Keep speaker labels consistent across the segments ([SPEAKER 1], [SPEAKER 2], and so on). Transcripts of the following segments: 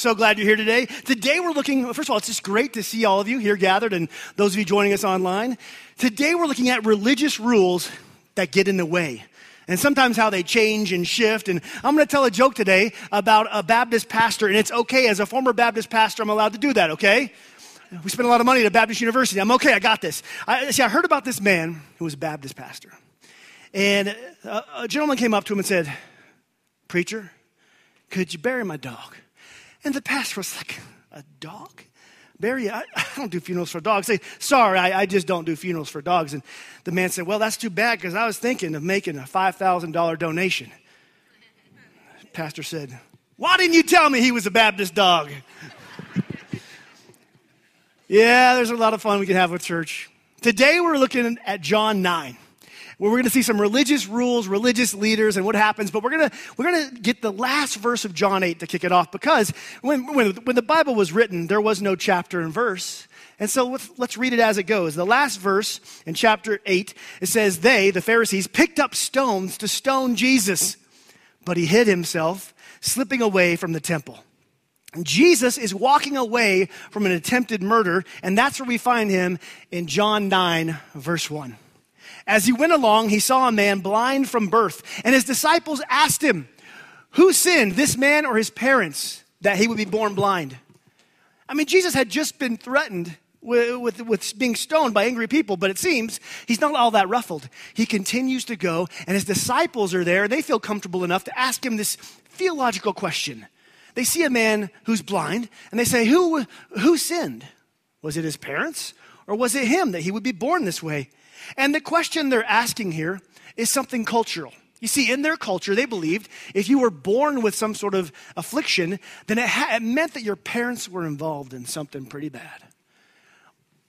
[SPEAKER 1] So glad you're here today. Today we're looking, first of all, it's just great to see all of you here gathered and those of you joining us online. Today we're looking at religious rules that get in the way and sometimes how they change and shift. And I'm going to tell a joke today about a Baptist pastor, and it's okay. As a former Baptist pastor, I'm allowed to do that, okay? We spent a lot of money at a Baptist university. I'm okay, I got this. I, see, I heard about this man who was a Baptist pastor. And a, a gentleman came up to him and said, Preacher, could you bury my dog? And the pastor was like, A dog? Barry, I, I don't do funerals for dogs. Say, sorry, I, I, just don't do funerals for dogs. And the man said, Well, that's too bad because I was thinking of making a $5,000 donation. pastor said, Why didn't you tell me he was a Baptist dog? yeah, there's a lot of fun we can have with church. Today we're looking at John 9 where we're going to see some religious rules, religious leaders, and what happens. But we're going to, we're going to get the last verse of John 8 to kick it off because when, when, when the Bible was written, there was no chapter and verse. And so let's, let's read it as it goes. The last verse in chapter 8, it says, They, the Pharisees, picked up stones to stone Jesus, but he hid himself, slipping away from the temple. Jesus is walking away from an attempted murder, and that's where we find him in John 9, verse 1. As he went along, he saw a man blind from birth, and his disciples asked him, Who sinned, this man or his parents, that he would be born blind? I mean, Jesus had just been threatened with, with, with, being stoned by angry people, but it seems he's not all that ruffled. He continues to go, and his disciples are there, they feel comfortable enough to ask him this theological question. They see a man who's blind, and they say, Who, who sinned? Was it his parents, or was it him that he would be born this way? And the question they're asking here is something cultural. You see, in their culture, they believed if you were born with some sort of affliction, then it, ha- it, meant that your parents were involved in something pretty bad.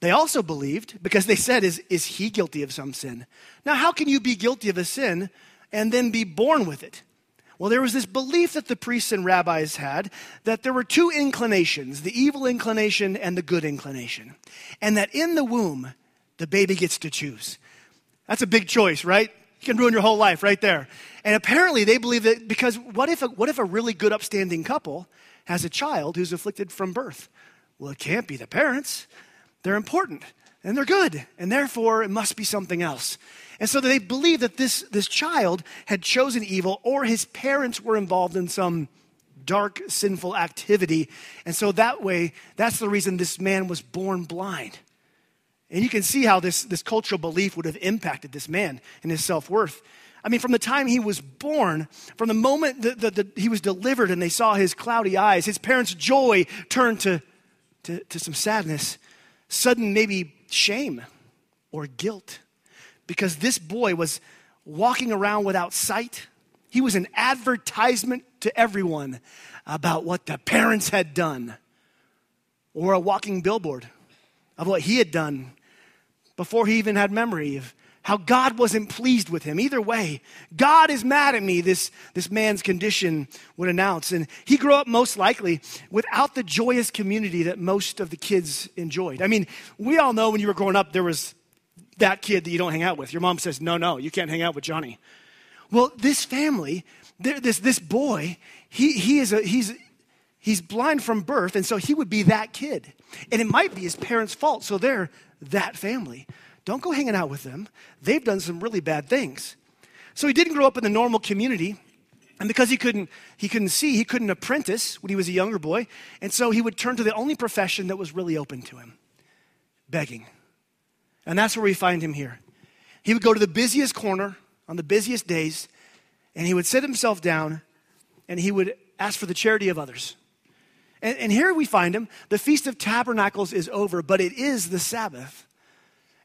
[SPEAKER 1] They also believed, because they said, is, is he guilty of some sin? Now, how can you be guilty of a sin and then be born with it? Well, there was this belief that the priests and rabbis had that there were two inclinations the evil inclination and the good inclination. And that in the womb, the baby gets to choose. That's a big choice, right? You can ruin your whole life right there. And apparently they believe that because what if a, what if a really good, upstanding couple has a child who's afflicted from birth? Well, it can't be the parents. They're important and they're good, and therefore it must be something else. And so they believe that this, this child had chosen evil or his parents were involved in some dark, sinful activity. And so that way, that's the reason this man was born blind. And you can see how this, this cultural belief would have impacted this man and his self worth. I mean, from the time he was born, from the moment that, he was delivered and they saw his cloudy eyes, his parents' joy turned to, to, to some sadness, sudden maybe shame or guilt. Because this boy was walking around without sight. He was an advertisement to everyone about what the parents had done, or a walking billboard of what he had done before he even had memory of how God wasn't pleased with him. Either way, God is mad at me, this, this man's condition would announce. And he grew up most likely without the joyous community that most of the kids enjoyed. I mean, we all know when you were growing up, there was that kid that you don't hang out with. Your mom says, no, no, you can't hang out with Johnny. Well, this family, this, this boy, he, he is a, he's, he's blind from birth, and so he would be that kid. And it might be his parents' fault, so they're that family. Don't go hanging out with them. They've done some really bad things. So he didn't grow up in the normal community. And because he couldn't, he couldn't see, he couldn't apprentice when he was a younger boy. And so he would turn to the only profession that was really open to him begging. And that's where we find him here. He would go to the busiest corner on the busiest days, and he would sit himself down and he would ask for the charity of others. And, and here we find him. The Feast of Tabernacles is over, but it is the Sabbath.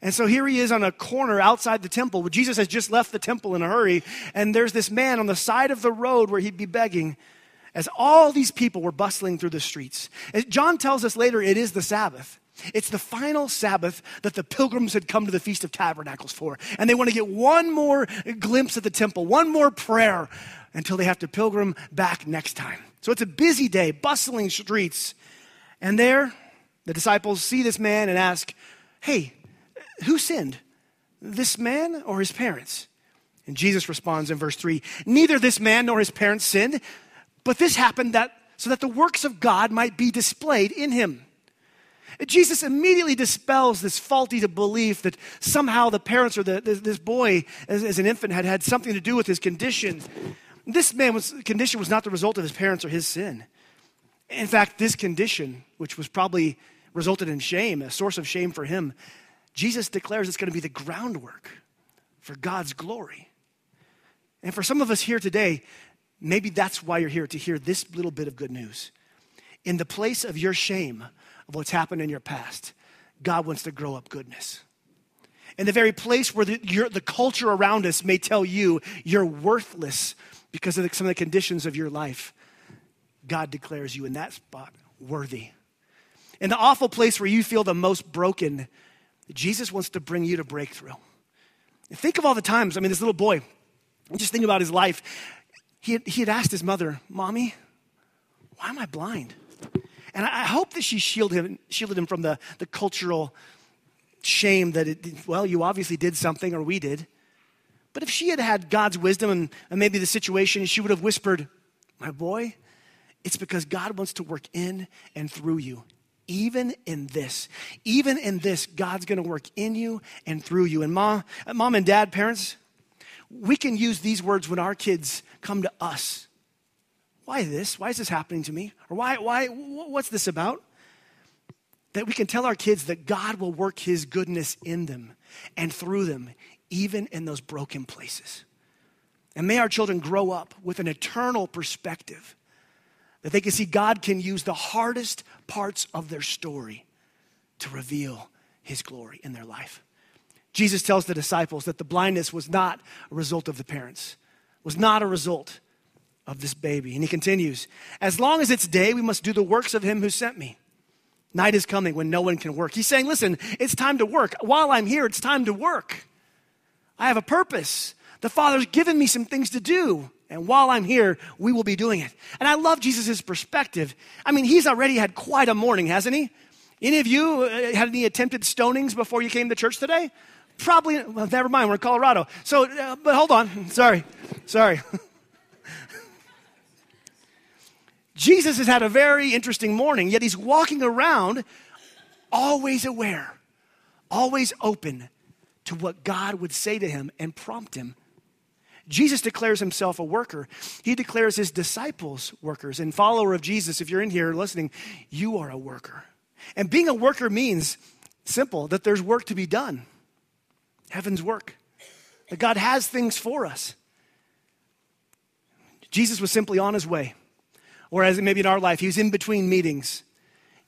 [SPEAKER 1] And so here he is on a corner outside the temple. Jesus has just left the temple in a hurry. And there's this man on the side of the road where he'd be begging as all these people were bustling through the streets. As John tells us later, it is the Sabbath. It's the final Sabbath that the pilgrims had come to the Feast of Tabernacles for. And they want to get one more glimpse at the temple, one more prayer until they have to pilgrim back next time. So it's a busy day, bustling streets. And there, the disciples see this man and ask, Hey, who sinned? This man or his parents? And Jesus responds in verse 3 Neither this man nor his parents sinned, but this happened that so that the works of God might be displayed in him. Jesus immediately dispels this faulty belief that somehow the parents or the, this boy, as, as, an infant, had had something to do with his condition. This man's condition was not the result of his parents or his sin. In fact, this condition, which was probably resulted in shame, a source of shame for him, Jesus declares it's going to be the groundwork for God's glory. And for some of us here today, maybe that's why you're here to hear this little bit of good news. In the place of your shame, of what's happened in your past. God wants to grow up goodness. In the very place where the, the culture around us may tell you you're worthless because of some of the conditions of your life, God declares you in that spot worthy. In the awful place where you feel the most broken, Jesus wants to bring you to breakthrough. think of all the times, I mean, this little boy, just think about his life. He had, he had asked his mother, Mommy, why am I blind? And I hope that she shielded him, shielded him from the, the cultural shame that, it, well, you obviously did something or we did. But if she had had God's wisdom and, and maybe the situation, she would have whispered, My boy, it's because God wants to work in and through you. Even in this, even in this, God's to work in you and through you. And mom, mom and dad, parents, we can use these words when our kids come to us why this? Why is this happening to me? Or why, why, what's this about? That we can tell our kids that God will work his goodness in them and through them, even in those broken places. And may our children grow up with an eternal perspective that they can see God can use the hardest parts of their story to reveal his glory in their life. Jesus tells the disciples that the blindness was not a result of the parents, was not a result of this baby. And he continues As long as it's day, we must do the works of him who sent me. Night is coming when no one can work. He's saying, Listen, it's time to work. While I'm here, it's time to work. I have a purpose. The Father's given me some things to do. And while I'm here, we will be doing it. And I love Jesus' perspective. I mean, he's already had quite a morning, hasn't he? Any of you uh, had any attempted stonings before you came to church today? Probably, well, never mind, we're in Colorado. So, uh, but hold on. Sorry. Sorry. Jesus has had a very interesting morning, yet he's walking around always aware, always open to what God would say to him and prompt him. Jesus declares himself a worker. He declares his disciples workers. And follower of Jesus, if you're in here listening, you are a worker. And being a worker means simple that there's work to be done. Heaven's work. That God has things for us. Jesus was simply on his way. Or as maybe in our life, he was in between meetings,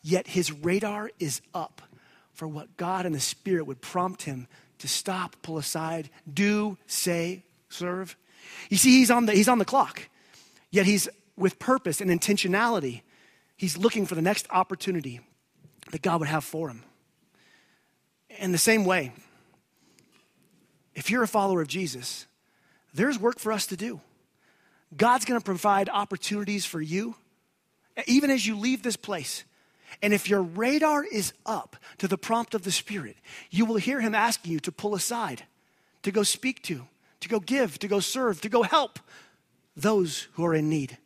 [SPEAKER 1] yet his radar is up for what God and the Spirit would prompt him to stop, pull aside, do, say, serve. You see, he's on the, he's on the clock, yet he's with purpose and intentionality. He's looking for the next opportunity that God would have for him. In the same way, if you're a follower of Jesus, there's work for us to do. God's going to provide opportunities for you, even as you leave this place. And if your radar is up to the prompt of the Spirit, you will hear Him asking you to pull aside, to go speak to, to go give, to go serve, to go help those who are in need.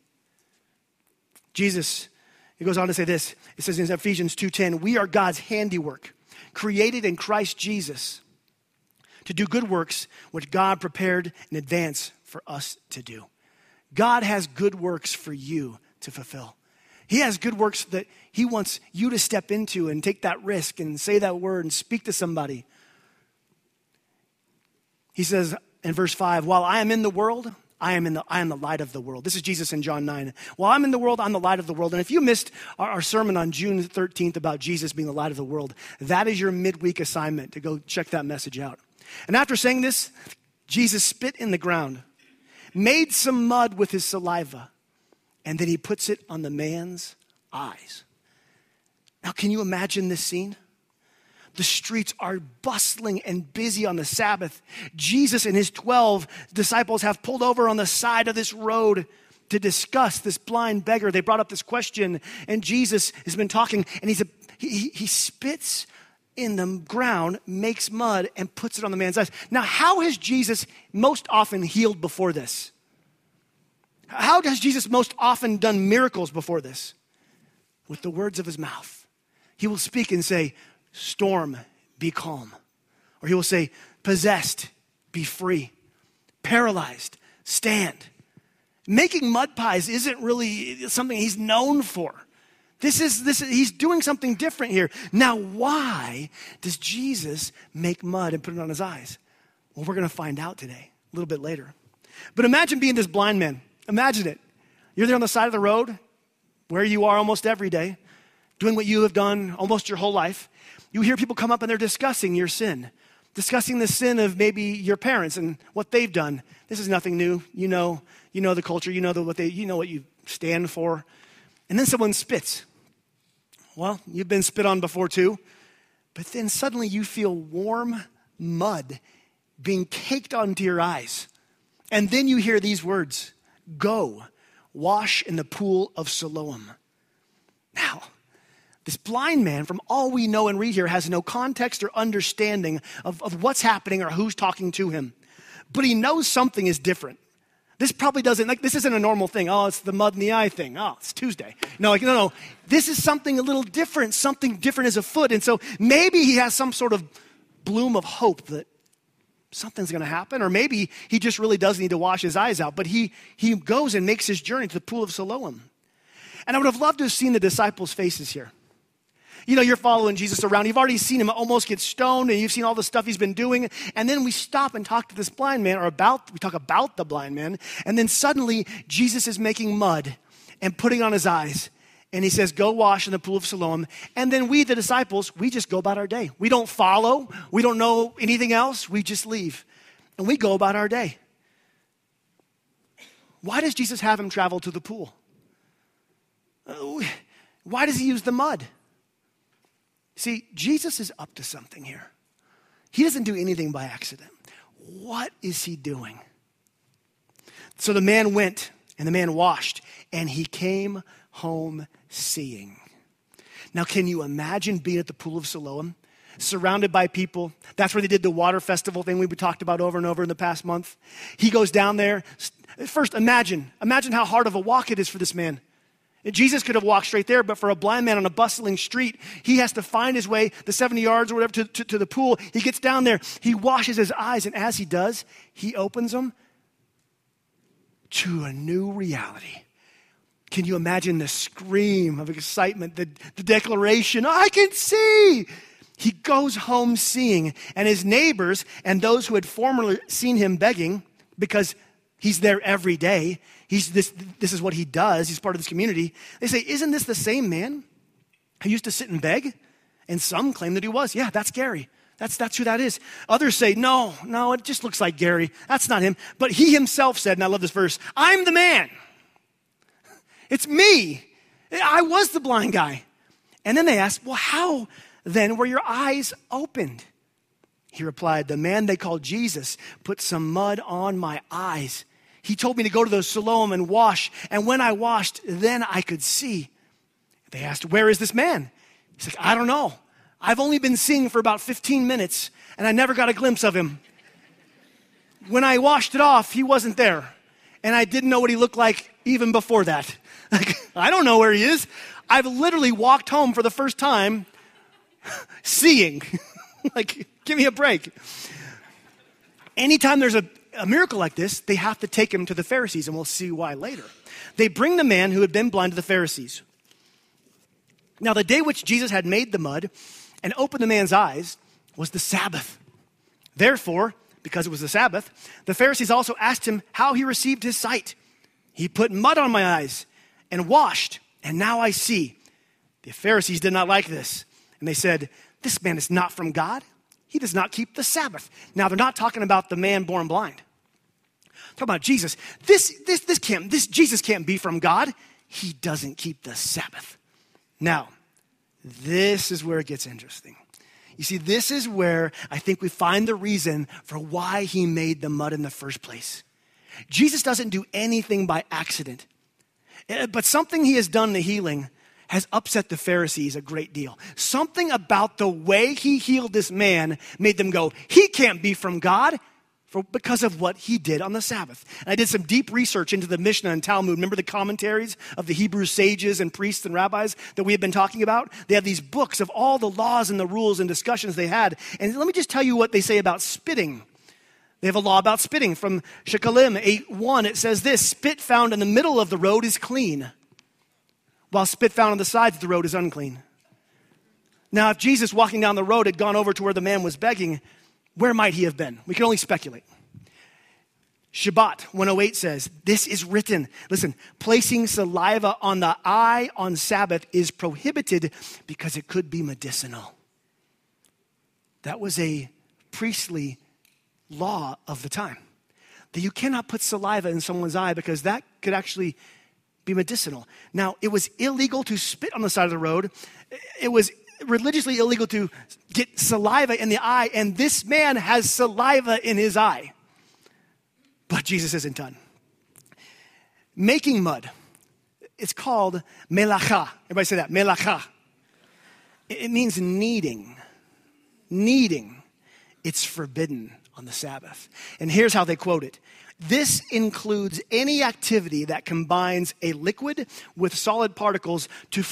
[SPEAKER 1] Jesus, he goes on to say this. It says in Ephesians 2:10, "We are God's handiwork, created in Christ Jesus to do good works which God prepared in advance for us to do." God has good works for you to fulfill. He has good works that He wants you to step into and take that risk and say that word and speak to somebody. He says in verse 5 While I am in the world, I am, in the, I am the light of the world. This is Jesus in John 9. While I'm in the world, I'm the light of the world. And if you missed our, our sermon on June 13th about Jesus being the light of the world, that is your midweek assignment to go check that message out. And after saying this, Jesus spit in the ground made some mud with his saliva, and then he puts it on the man's eyes. Now, can you imagine this scene? The streets are bustling and busy on the Sabbath. Jesus and his 12 disciples have pulled over on the side of this road to discuss this blind beggar. They brought up this question, and Jesus has been talking, and he's a, he, he spits in the ground, makes mud, and puts it on the man's eyes. Now, how has Jesus most often healed before this? How has Jesus most often done miracles before this? With the words of his mouth. He will speak and say, Storm, be calm. Or he will say, Possessed, be free. Paralyzed, stand. Making mud pies isn't really something he's known for. This is, this is, he's doing something different here. Now, why does Jesus make mud and put it on his eyes? Well, we're going to find out today, a little bit later. But imagine being this blind man. Imagine it. You're there on the side of the road, where you are almost every day, doing what you have done almost your whole life. You hear people come up and they're discussing your sin, discussing the sin of maybe your parents and what they've done. This is nothing new. You know, you know the culture, you know the, what they, you know what you stand for. And then someone spits. Well, you've been spit on before too. But then suddenly you feel warm mud being caked onto your eyes. And then you hear these words Go, wash in the pool of Siloam. Now, this blind man, from all we know and read here, has no context or understanding of, of what's happening or who's talking to him. But he knows something is different. This probably doesn't, like, this isn't a normal thing. Oh, it's the mud in the eye thing. Oh, it's Tuesday. No, like, no, no. This is something a little different. Something different is afoot. And so maybe he has some sort of bloom of hope that something's going to happen. Or maybe he just really does need to wash his eyes out. But he, he goes and makes his journey to the pool of Siloam. And I would have loved to have seen the disciples' faces here. You know, you're following Jesus around. You've already seen him almost get stoned, and you've seen all the stuff he's been doing. And then we stop and talk to this blind man, or about, we talk about the blind man. And then suddenly, Jesus is making mud and putting on his eyes. And he says, Go wash in the pool of Siloam. And then we, the disciples, we just go about our day. We don't follow, we don't know anything else. We just leave. And we go about our day. Why does Jesus have him travel to the pool? Uh, why does he use the mud? See, Jesus is up to something here. He doesn't do anything by accident. What is he doing? So the man went and the man washed and he came home seeing. Now, can you imagine being at the pool of Siloam, surrounded by people? That's where they did the water festival thing we talked about over and over in the past month. He goes down there. First, imagine, imagine how hard of a walk it is for this man. Jesus could have walked straight there, but for a blind man on a bustling street, he has to find his way the 70 yards or whatever to, to, to, the pool. He gets down there, he washes his eyes, and as he does, he opens them to a new reality. Can you imagine the scream of excitement, the, the declaration, I can see? He goes home seeing, and his neighbors and those who had formerly seen him begging, because he's there every day, He's this, this is what he does. He's part of this community. They say, Isn't this the same man who used to sit and beg? And some claim that he was. Yeah, that's Gary. That's, that's who that is. Others say, No, no, it just looks like Gary. That's not him. But he himself said, and I love this verse I'm the man. It's me. I was the blind guy. And then they asked, Well, how then were your eyes opened? He replied, The man they called Jesus put some mud on my eyes he told me to go to the Siloam and wash. And when I washed, then I could see. They asked, Where is this man? He's like, I don't know. I've only been seeing for about 15 minutes, and I never got a glimpse of him. When I washed it off, he wasn't there. And I didn't know what he looked like even before that. Like, I don't know where he is. I've literally walked home for the first time seeing. like, give me a break. Anytime there's a, a miracle like this, they have to take him to the Pharisees, and we'll see why later. They bring the man who had been blind to the Pharisees. Now, the day which Jesus had made the mud and opened the man's eyes was the Sabbath. Therefore, because it was the Sabbath, the Pharisees also asked him how he received his sight. He put mud on my eyes and washed, and now I see. The Pharisees did not like this, and they said, This man is not from God he does not keep the Sabbath. Now, they're not talking about the man born blind. Talk about Jesus. This, this, this can't, this Jesus can't be from God. He doesn't keep the Sabbath. Now, this is where it gets interesting. You see, this is where I think we find the reason for why he made the mud in the first place. Jesus doesn't do anything by accident, Eh, but something he has done, the healing has upset the Pharisees a great deal. Something about the way he healed this man made them go, He can't be from God. for, because of what he did on the Sabbath. And I did some deep research into the Mishnah and Talmud. Remember the commentaries of the Hebrew sages and priests and rabbis that we have been talking about? They have these books of all the laws and the rules and discussions they had. And let me just tell you what they say about spitting. They have a law about spitting. From Shekalim 8 1, it says this Spit found in the middle of the road is clean, while spit found on the sides of the road is unclean. Now, if Jesus walking down the road had gone over to where the man was begging, where might he have been? We can only speculate. Shabbat 108 says, This is written. Listen, placing saliva on the eye on Sabbath is prohibited because it could be medicinal. That was a priestly law of the time. That you cannot put saliva in someone's eye because that could actually be medicinal. Now, it was illegal to spit on the side of the road. It was religiously illegal to get saliva in the eye, and this man has saliva in his eye. But Jesus isn't done. Making mud, it's called melacha. Everybody say that, melacha. It means kneading. Kneading. It's forbidden on the Sabbath. And here's how they quote it this includes any activity that combines a liquid with solid particles to,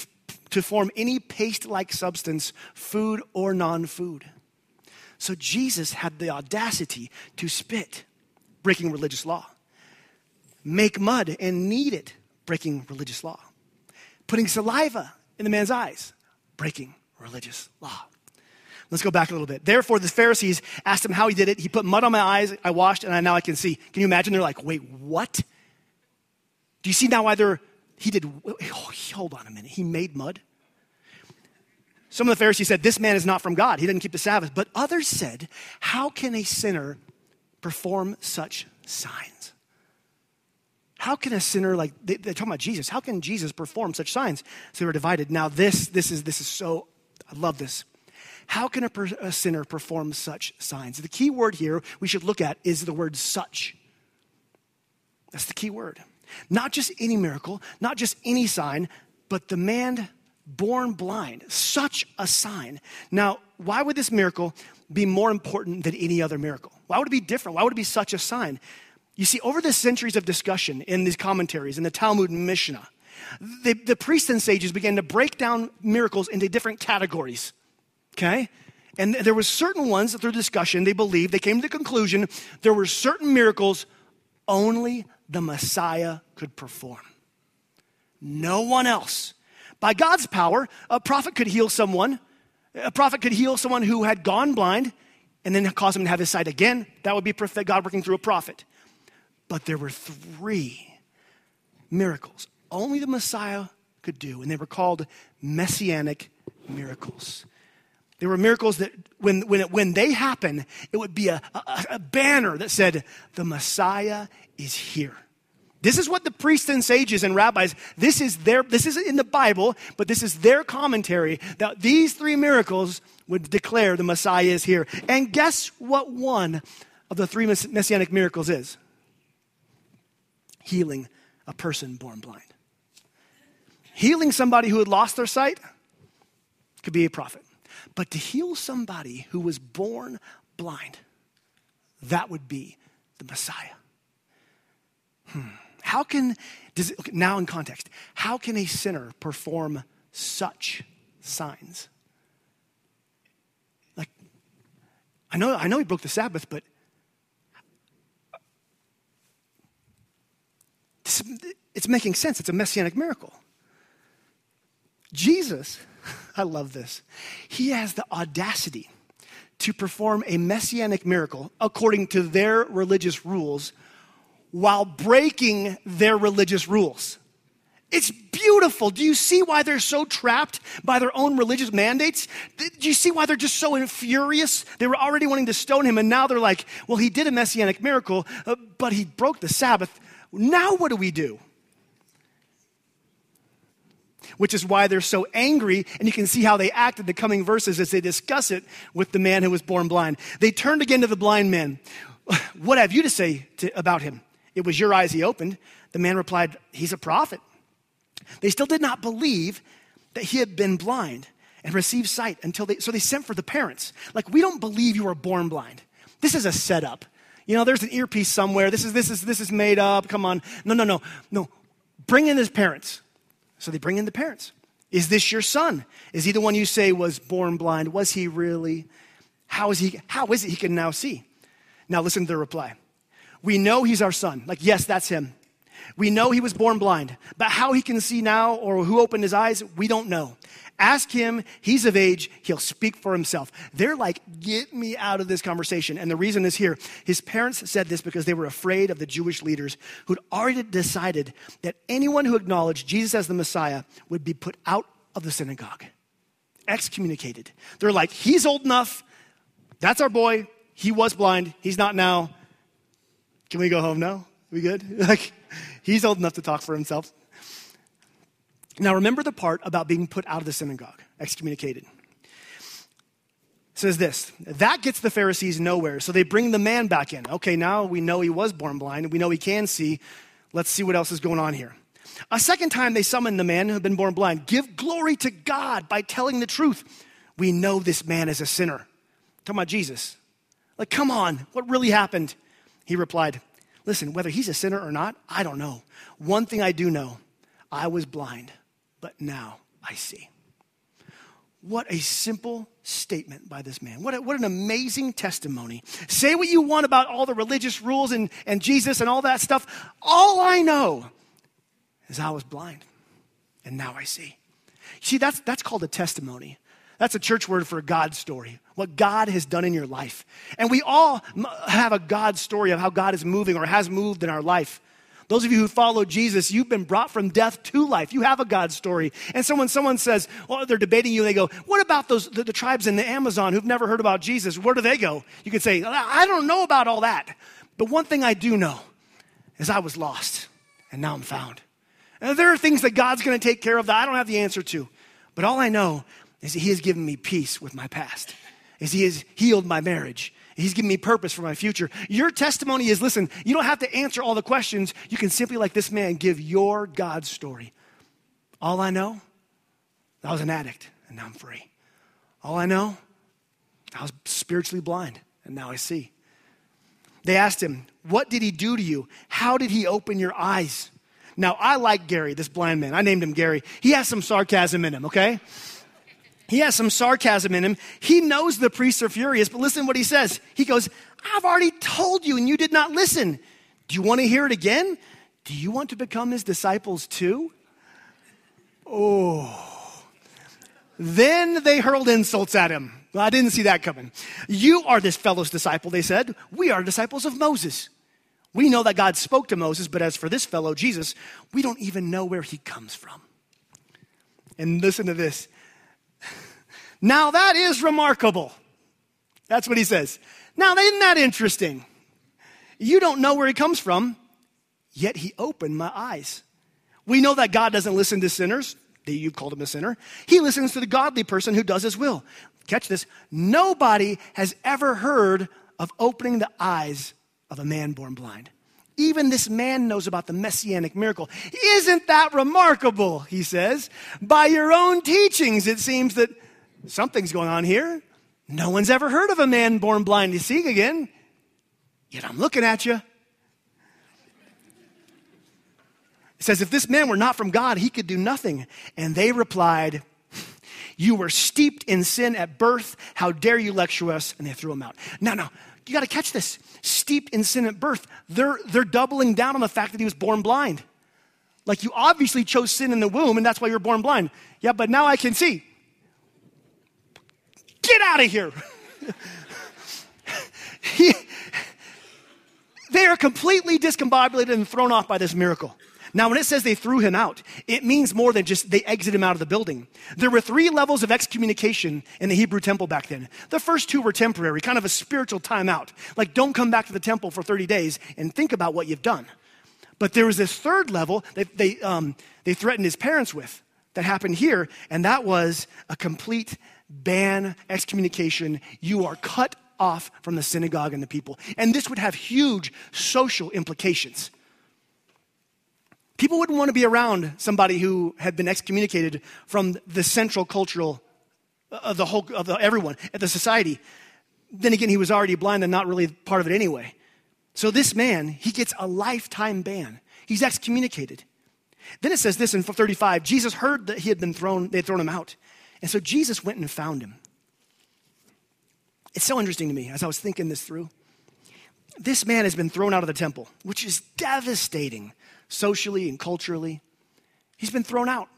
[SPEAKER 1] to form any paste like substance, food or non food. So Jesus had the audacity to spit, breaking religious law, make mud and knead it, breaking religious law, putting saliva in the man's eyes, breaking religious law. Let's go back a little bit. Therefore, the Pharisees asked him how he did it. He put mud on my eyes, I washed, and I, now I can see. Can you imagine? They're like, wait, what? Do you see now why they're, he did, oh, hold on a minute. He made mud? Some of the Pharisees said, This man is not from God. He didn't keep the Sabbath. But others said, How can a sinner perform such signs? How can a sinner, like, they, are talking about Jesus, how can Jesus perform such signs? So they were divided. Now, this, this, is, this is so, I love this. How can a, per, a sinner perform such signs? The key word here we should look at is the word such. That's the key word. Not just any miracle, not just any sign, but the man born blind. Such a sign. Now, why would this miracle be more important than any other miracle? Why would it be different? Why would it be such a sign? You see, over the centuries of discussion in these commentaries, in the Talmud and Mishnah, the, the priests and sages began to break down miracles into different categories okay? And there were certain ones that through discussion, they believed, they came to the conclusion there were certain miracles only the Messiah could perform. No one else. By God's power, a prophet could heal someone. A prophet could heal someone who had gone blind and then cause him to have his sight again. That would be God working through a prophet. But there were three miracles only the Messiah could do, and they were called messianic miracles. There were miracles that when, when, it, when they happen, it would be a, a, a banner that said, The Messiah is here. This is what the priests and sages and rabbis, this is their, this is in the Bible, but this is their commentary that these three miracles would declare the Messiah is here. And guess what one of the three messianic miracles is? Healing a person born blind. Healing somebody who had lost their sight could be a prophet. But to heal somebody who was born blind, that would be the Messiah. Hmm. How can, does it, okay, now in context, how can a sinner perform such signs? Like, I know, I know he broke the Sabbath, but it's making sense. It's a messianic miracle. Jesus I love this. He has the audacity to perform a messianic miracle according to their religious rules while breaking their religious rules. It's beautiful. Do you see why they're so trapped by their own religious mandates? Do you see why they're just so furious? They were already wanting to stone him, and now they're like, well, he did a messianic miracle, uh, but he broke the Sabbath. Now what do we do? Which is why they're so angry. And you can see how they act in the coming verses as they discuss it with the man who was born blind. They turned again to the blind man. What have you to say to, about him? It was your eyes he opened. The man replied, He's a prophet. They still did not believe that he had been blind and received sight until they, so they sent for the parents. Like, we don't believe you were born blind. This is a setup. You know, there's an earpiece somewhere. This is, this is, this is made up. Come on. No, no, no. No. Bring in his parents. So they bring in the parents. Is this your son? Is he the one you say was born blind? Was he really? How is he? How is it he can now see? Now listen to the reply. We know he's our son. Like, yes, that's him. We know he was born blind, but how he can see now or who opened his eyes, we don't know. Ask him, he's of age, he'll speak for himself. They're like, get me out of this conversation. And the reason is here. His parents said this because they were afraid of the Jewish leaders who'd already decided that anyone who acknowledged Jesus as the Messiah would be put out of the synagogue, excommunicated. They're like, he's old enough. That's our boy. He was blind. He's not now. Can we go home now? We good? Like, he's old enough to talk for himself. Now, remember the part about being put out of the synagogue, excommunicated. It says this that gets the Pharisees nowhere, so they bring the man back in. Okay, now we know he was born blind, we know he can see. Let's see what else is going on here. A second time, they summon the man who had been born blind. Give glory to God by telling the truth. We know this man is a sinner. Talking about Jesus. Like, come on, what really happened? He replied, Listen, whether he's a sinner or not, I don't know. One thing I do know I was blind but now I see. What a simple statement by this man. What, a, what an amazing testimony. Say what you want about all the religious rules and, and Jesus and all that stuff. All I know is I was blind and now I see. See, that's, that's called a testimony. That's a church word for a God story, what God has done in your life. And we all have a God story of how God is moving or has moved in our life. Those of you who follow Jesus, you've been brought from death to life. You have a God story. And so when someone says, well, they're debating you, they go, what about those, the, the tribes in the Amazon who've never heard about Jesus? Where do they go? You could say, I don't know about all that. But one thing I do know is I was lost and now I'm found. And there are things that God's going to take care of that I don't have the answer to. But all I know is that He has given me peace with my past, is He has healed my marriage, He's given me purpose for my future. Your testimony is listen, you don't have to answer all the questions. You can simply, like this man, give your God story. All I know, I was an addict and now I'm free. All I know, I was spiritually blind and now I see. They asked him, What did he do to you? How did he open your eyes? Now, I like Gary, this blind man. I named him Gary. He has some sarcasm in him, okay? He has some sarcasm in him. He knows the priests are furious, but listen what he says. He goes, I've already told you and you did not listen. Do you want to hear it again? Do you want to become his disciples too? Oh. Then they hurled insults at him. Well, I didn't see that coming. You are this fellow's disciple, they said. We are disciples of Moses. We know that God spoke to Moses, but as for this fellow, Jesus, we don't even know where he comes from. And listen to this. Now that is remarkable. That's what he says. Now, isn't that interesting? You don't know where he comes from, yet he opened my eyes. We know that God doesn't listen to sinners. You've called him a sinner. He listens to the godly person who does his will. Catch this. Nobody has ever heard of opening the eyes of a man born blind. Even this man knows about the messianic miracle. Isn't that remarkable? He says. By your own teachings, it seems that something's going on here. No one's ever heard of a man born blind to see again. Yet I'm looking at you. It says, if this man were not from God, he could do nothing. And they replied, You were steeped in sin at birth. How dare you lecture us? And they threw him out. Now, now, you got to catch this. Steeped in sin at birth. They're, they're doubling down on the fact that he was born blind. Like you obviously chose sin in the womb, and that's why you're born blind. Yeah, but now I can see. Get out of here. he, they are completely discombobulated and thrown off by this miracle. Now, when it says they threw him out, it means more than just they exited him out of the building. There were three levels of excommunication in the Hebrew temple back then. The first two were temporary, kind of a spiritual timeout. Like, don't come back to the temple for 30 days and think about what you've done. But there was this third level that they, um, they threatened his parents with that happened here, and that was a complete ban, excommunication. You are cut off from the synagogue and the people. And this would have huge social implications. People wouldn't want to be around somebody who had been excommunicated from the central cultural uh, of the whole of the, everyone at the society. Then again, he was already blind and not really part of it anyway. So this man, he gets a lifetime ban. He's excommunicated. Then it says this in 35 Jesus heard that he had been thrown, they had thrown him out. And so Jesus went and found him. It's so interesting to me as I was thinking this through. This man has been thrown out of the temple, which is devastating socially and culturally. He's been thrown out.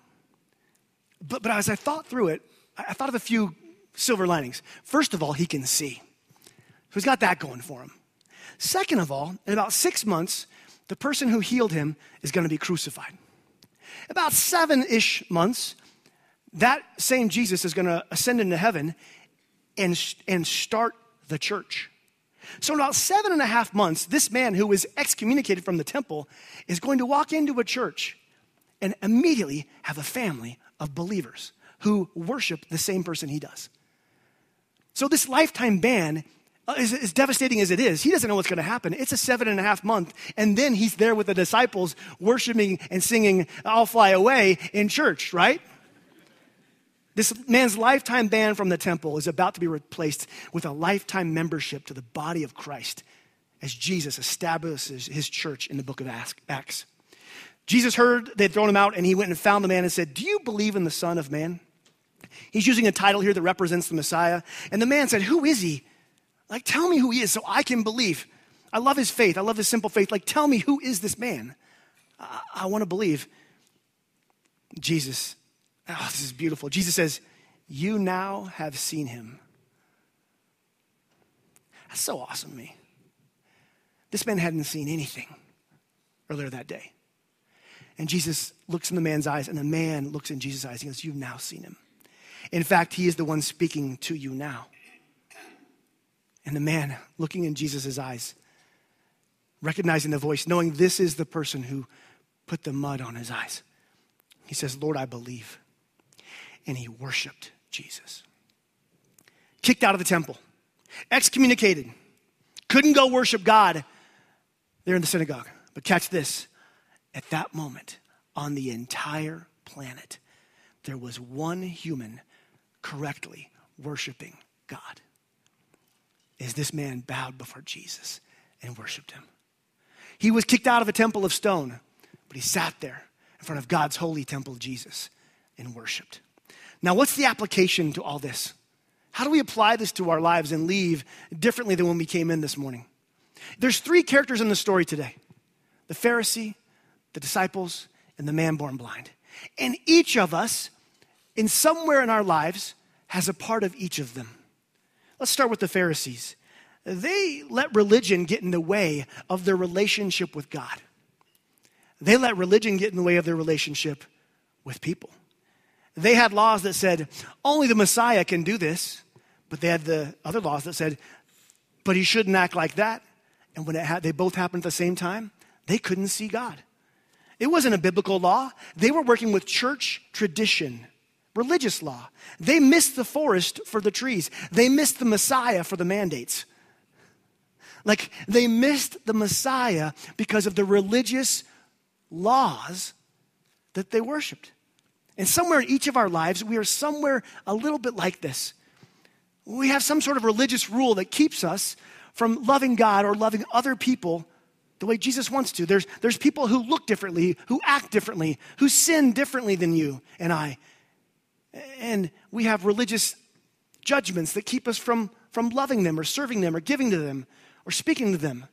[SPEAKER 1] But, but as I thought through it, I thought of a few silver linings. First of all, he can see. So he's got that going for him. Second of all, in about six months, the person who healed him is going to be crucified. About seven ish months, that same Jesus is going to ascend into heaven and, and start the church. So, in about seven and a half months, this man who was excommunicated from the temple is going to walk into a church and immediately have a family of believers who worship the same person he does. So, this lifetime ban uh, as, as, devastating as it is, he doesn't know what's going to happen. It's a seven and a half month, and then he's there with the disciples worshiping and singing I'll Fly Away in church, right? This man's lifetime ban from the temple is about to be replaced with a lifetime membership to the body of Christ as Jesus establishes his church in the book of Acts. Jesus heard they'd thrown him out, and he went and found the man and said, Do you believe in the Son of Man? He's using a title here that represents the Messiah. And the man said, Who is he? Like, tell me who he is so I can believe. I love his faith. I love his simple faith. Like, tell me who is this man? I, I want to believe. Jesus, oh, this is beautiful. Jesus says, You now have seen him. That's so awesome to me. This man hadn't seen anything earlier that day. And Jesus looks in the man's eyes, and the man looks in Jesus' eyes. He goes, You've now seen him. In fact, he is the one speaking to you now. And the man looking in Jesus' eyes, recognizing the voice, knowing this is the person who put the mud on his eyes, he says, Lord, I believe. And he worshiped Jesus. Kicked out of the temple, excommunicated, couldn't go worship God there in the synagogue. But catch this at that moment, on the entire planet, there was one human correctly worshiping God is this man bowed before Jesus and worshiped him. He was kicked out of a temple of stone, but he sat there in front of God's holy temple, Jesus, and worshiped. Now, what's the application to all this? How do we apply this to our lives and leave differently than when we came in this morning? There's three characters in the story today the Pharisee, the disciples, and the man born blind. And each of us, in somewhere in our lives, has a part of each of them. Let's start with the Pharisees. They let religion get in the way of their relationship with God. They let religion get in the way of their relationship with people. They had laws that said only the Messiah can do this, but they had the other laws that said, but he shouldn't act like that. And when had, they both happened at the same time, they couldn't see God. It wasn't a biblical law. They were working with church tradition religious law. They missed the forest for the trees, they missed the Messiah for the mandates. Like they missed the Messiah because of the religious laws that they worshiped. And somewhere in each of our lives, we are somewhere a little bit like this. We have some sort of religious rule that keeps us from loving God or loving other people the way Jesus wants to. There's, there's people who look differently, who act differently, who sin differently than you and I. And we have religious judgments that keep us from, from loving them or serving them or giving to them or speaking to them.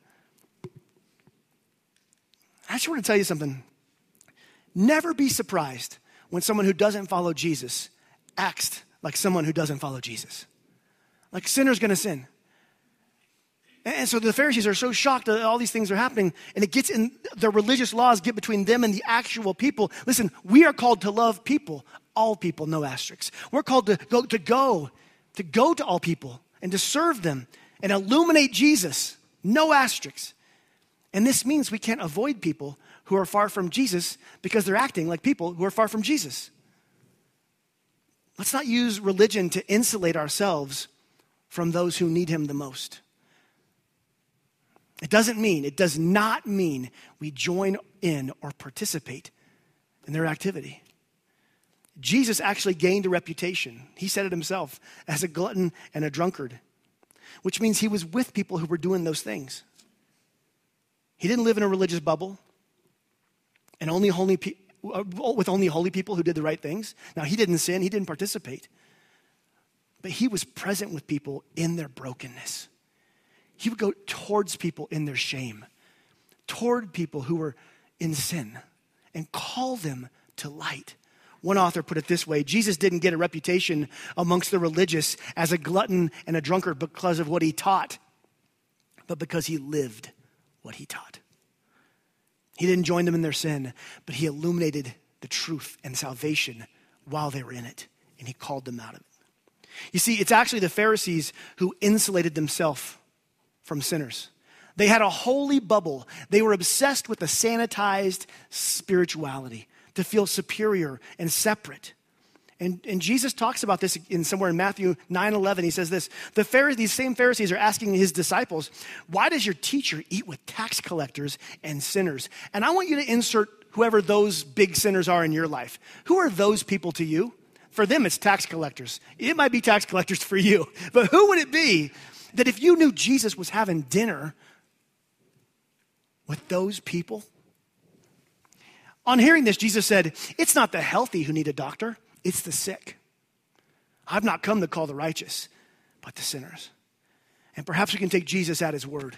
[SPEAKER 1] I just want to tell you something. Never be surprised when someone who doesn't follow Jesus acts like someone who doesn't follow Jesus. Like sinner's gonna sin. And so the Pharisees are so shocked that all these things are happening, and it gets in the religious laws get between them and the actual people. Listen, we are called to love people, all people, no asterisks. We're called to go to go, to go to all people and to serve them and illuminate Jesus, no asterisks. And this means we can't avoid people who are far from Jesus because they're acting like people who are far from Jesus. Let's not use religion to insulate ourselves from those who need him the most. It doesn't mean, it does not mean we join in or participate in their activity. Jesus actually gained a reputation. He said it himself as a glutton and a drunkard, which means he was with people who were doing those things. He didn't live in a religious bubble and only holy pe- uh, with only holy people who did the right things. Now, he didn't sin, he didn't participate, but he was present with people in their brokenness. He would go towards people in their shame, toward people who were in sin, and call them to light. One author put it this way Jesus didn't get a reputation amongst the religious as a glutton and a drunkard because of what he taught, but because he lived what he taught. He didn't join them in their sin, but he illuminated the truth and salvation while they were in it, and he called them out of it. You see, it's actually the Pharisees who insulated themselves from sinners. They had a holy bubble. They were obsessed with a sanitized spirituality to feel superior and separate. And, and Jesus talks about this in somewhere in Matthew 9 11. He says this the Pharisees, These same Pharisees are asking his disciples, Why does your teacher eat with tax collectors and sinners? And I want you to insert whoever those big sinners are in your life. Who are those people to you? For them, it's tax collectors. It might be tax collectors for you, but who would it be that if you knew Jesus was having dinner with those people? On hearing this, Jesus said, It's not the healthy who need a doctor it's the sick. I've not come to call the righteous, but the sinners. And perhaps we can take Jesus at his word.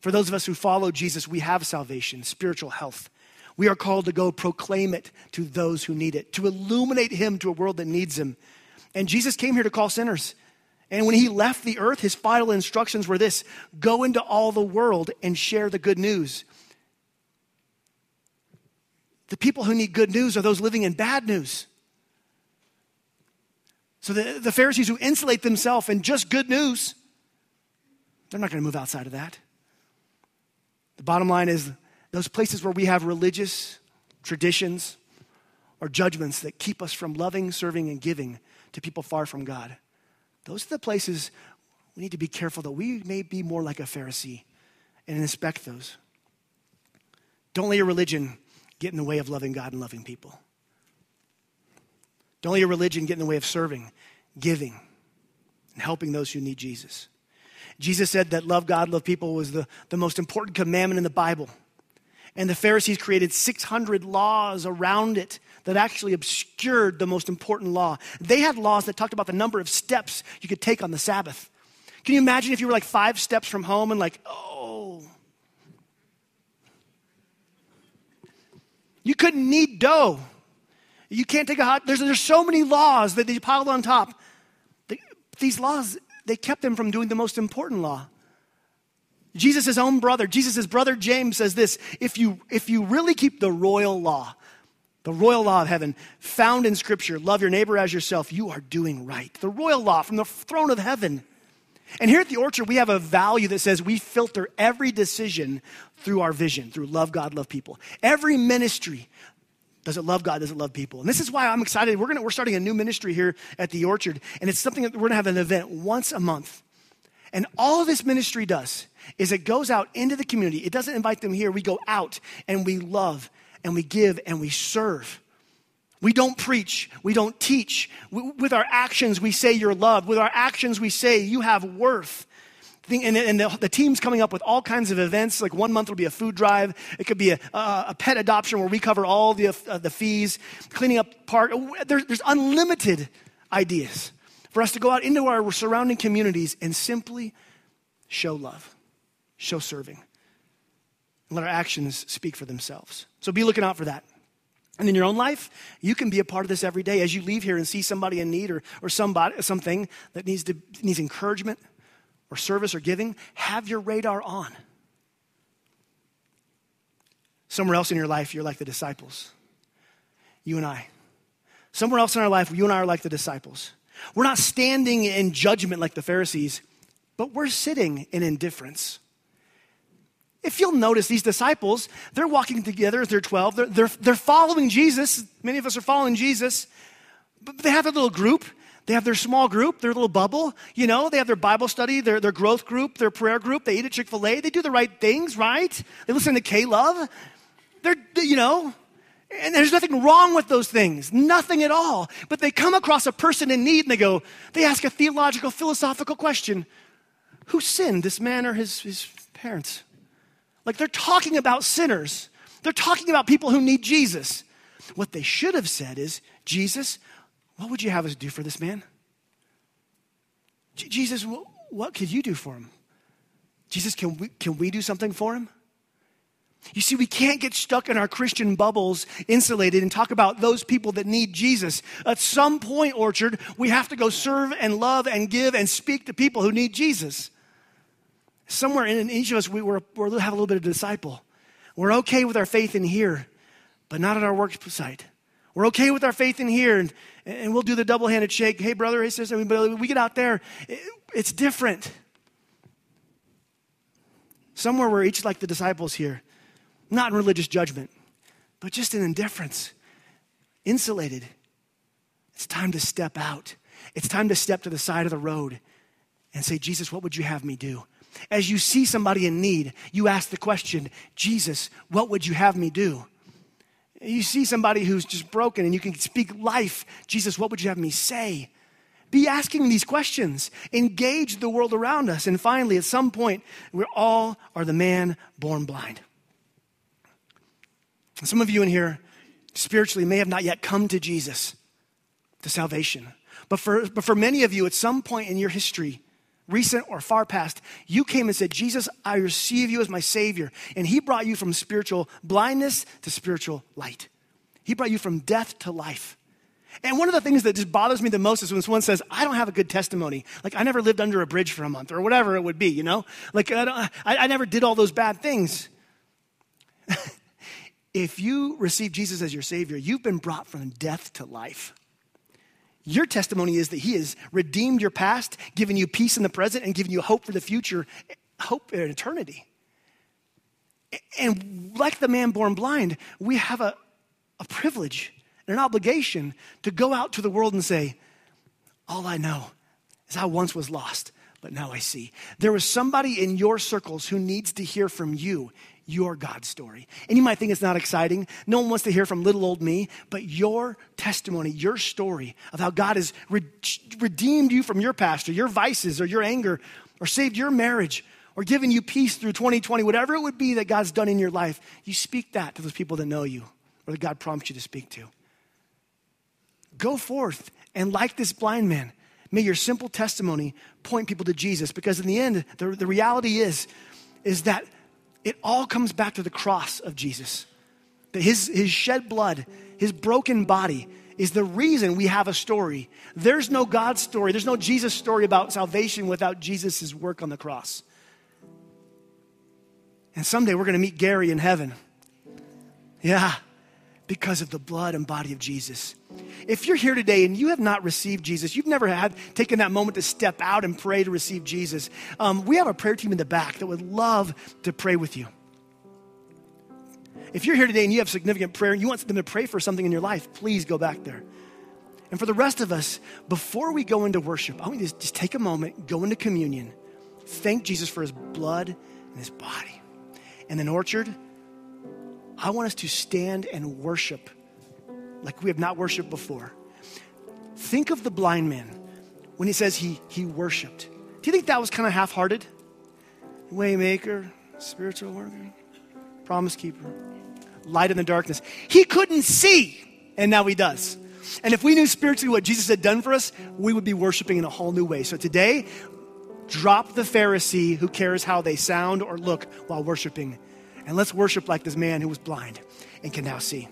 [SPEAKER 1] For those of us who follow Jesus, we have salvation, spiritual health. We are called to go proclaim it to those who need it, to illuminate him to a world that needs him. And Jesus came here to call sinners. And when he left the earth, his final instructions were this go into all the world and share the good news. The people who need good news are those living in bad news. So the, the Pharisees who insulate themselves in just good news, they're not going to move outside of that. The bottom line is those places where we have religious traditions or judgments that keep us from loving, serving, and giving to people far from God, those are the places we need to be careful that we may be more like a Pharisee and inspect those. Don't let your religion get in the way of loving God and loving people. Don't let your religion get in the way of serving, giving, and helping those who need Jesus. Jesus said that love God, love people was the, the most important commandment in the Bible. And the Pharisees created 600 laws around it that actually obscured the most important law. They had laws that talked about the number of steps you could take on the Sabbath. Can you imagine if you were like five steps from home and like, oh, You couldn't knead dough. You can't take a hot, there's, there's so many laws that they piled on top. They, these laws, they kept them from doing the most important law. Jesus' own brother, Jesus' brother James says this if you, if you really keep the royal law, the royal law of heaven, found in Scripture, love your neighbor as yourself, you are doing right. The royal law from the throne of heaven. And here at the Orchard, we have a value that says we filter every decision through our vision, through love God, love people. Every ministry, does it love God? Does it love people? And this is why I'm excited. We're, gonna, we're starting a new ministry here at the Orchard, and it's something that we're going to have an event once a month. And all this ministry does is it goes out into the community. It doesn't invite them here. We go out and we love and we give and we serve. We don't preach. We don't teach. We, with our actions, we say you're loved. With our actions, we say you have worth. And, the, team's coming up with all kinds of events. Like one month will be a food drive. It could be a, a pet adoption where we cover all the, uh, the fees, cleaning up park. There, there's unlimited ideas for us to go out into our surrounding communities and simply show love, show serving, and let our actions speak for themselves. So be looking out for that. And in your own life, you can be a part of this every day as you leave here and see somebody in need or, or somebody, something that needs, to, needs encouragement or service or giving. Have your radar on. Somewhere else in your life, you're like the disciples. You and I. Somewhere else in our life, you and I are like the disciples. We're not standing in judgment like the Pharisees, but we're sitting in indifference. If you'll notice, these disciples, they're walking together as they're 12. They're, they're, they're following Jesus. Many of us are following Jesus. But they have a little group. They have their small group, their little bubble. You know, they have their Bible study, their, their growth group, their prayer group. They eat at Chick fil A. They do the right things, right? They listen to K Love. They're, you know, and there's nothing wrong with those things, nothing at all. But they come across a person in need and they go, they ask a theological, philosophical question Who sinned, this man or his, his parents? Like they're talking about sinners, they're talking about people who need Jesus. What they should have said is, Jesus, what would you have us do for this man? J- Jesus, what, what could you do for him? Jesus, can we, can we do something for him? You see, we can't get stuck in our Christian bubbles, insulated, and talk about those people that need Jesus. At some point, Orchard, we have to go serve and love and give and speak to people who need Jesus. Somewhere in each of us, we, we're, we have a little bit of disciple. We're okay with our faith in here, but not at our work site. We're okay with our faith in here, and, and we'll do the double handed shake. Hey, brother, hey, sister, but we get out there, it, it's different. Somewhere we're each like the disciples here, not in religious judgment, but just in indifference, insulated. It's time to step out. It's time to step to the side of the road and say, Jesus, what would you have me do? As you see somebody in need, you ask the question, Jesus, what would you have me do? You see somebody who's just broken and you can speak life. Jesus, what would you have me say? Be asking these questions. Engage the world around us. And finally, at some point, we all are the man born blind. Some of you in here spiritually may have not yet come to Jesus, to salvation. But for, but for many of you, at some point in your history, recent or far past, you came and said, Jesus, I receive you as my Savior. And He brought you from spiritual blindness to spiritual light. He brought you from death to life. And one of the things that just bothers me the most is when someone says, I don't have a good testimony. Like, I never lived under a bridge for a month or whatever it would be, you know? Like, I, I, I never did all those bad things. if you receive Jesus as your Savior, you've been brought from death to life. Your testimony is that He has redeemed your past, given you peace in the present, and given you hope for the future, hope in eternity. And like the man born blind, we have a, a privilege and an obligation to go out to the world and say, All I know is I once was lost, but now I see. There was somebody in your circles who needs to hear from you your God story. And you might think it's not exciting. No one wants to hear from little old me, but your testimony, your story of how God has re- redeemed you from your past or your vices or your anger or saved your marriage or given you peace through 2020, whatever it would be that God's done in your life, you speak that to those people that know you or that God prompts you to speak to. Go forth and, like this blind man, may your simple testimony point people to Jesus because, in the end, the, the reality is, is that it all comes back to the cross of Jesus. That his, his shed blood, his broken body, is the reason we have a story. There's no God story, there's no Jesus story about salvation without Jesus' work on the cross. And someday we're going to meet Gary in heaven. Yeah, because of the blood and body of Jesus. If you're here today and you have not received Jesus, you've never had taken that moment to step out and pray to receive Jesus, um, we have a prayer team in the back that would love to pray with you. If you're here today and you have significant prayer and you want them to pray for something in your life, please go back there. And for the rest of us, before we go into worship, I want you to just take a moment, go into communion, thank Jesus for his blood and his body. And then, Orchard, I want us to stand and worship like we have not worshiped before. Think of the blind man when he says he, he worshiped. Do you think that was kind of half hearted? Waymaker, spiritual worker, promise keeper, light in the darkness. He couldn't see, and now he does. And if we knew spiritually what Jesus had done for us, we would be worshiping in a whole new way. So today, drop the Pharisee who cares how they sound or look while worshiping. And let's worship like this man who was blind and can now see.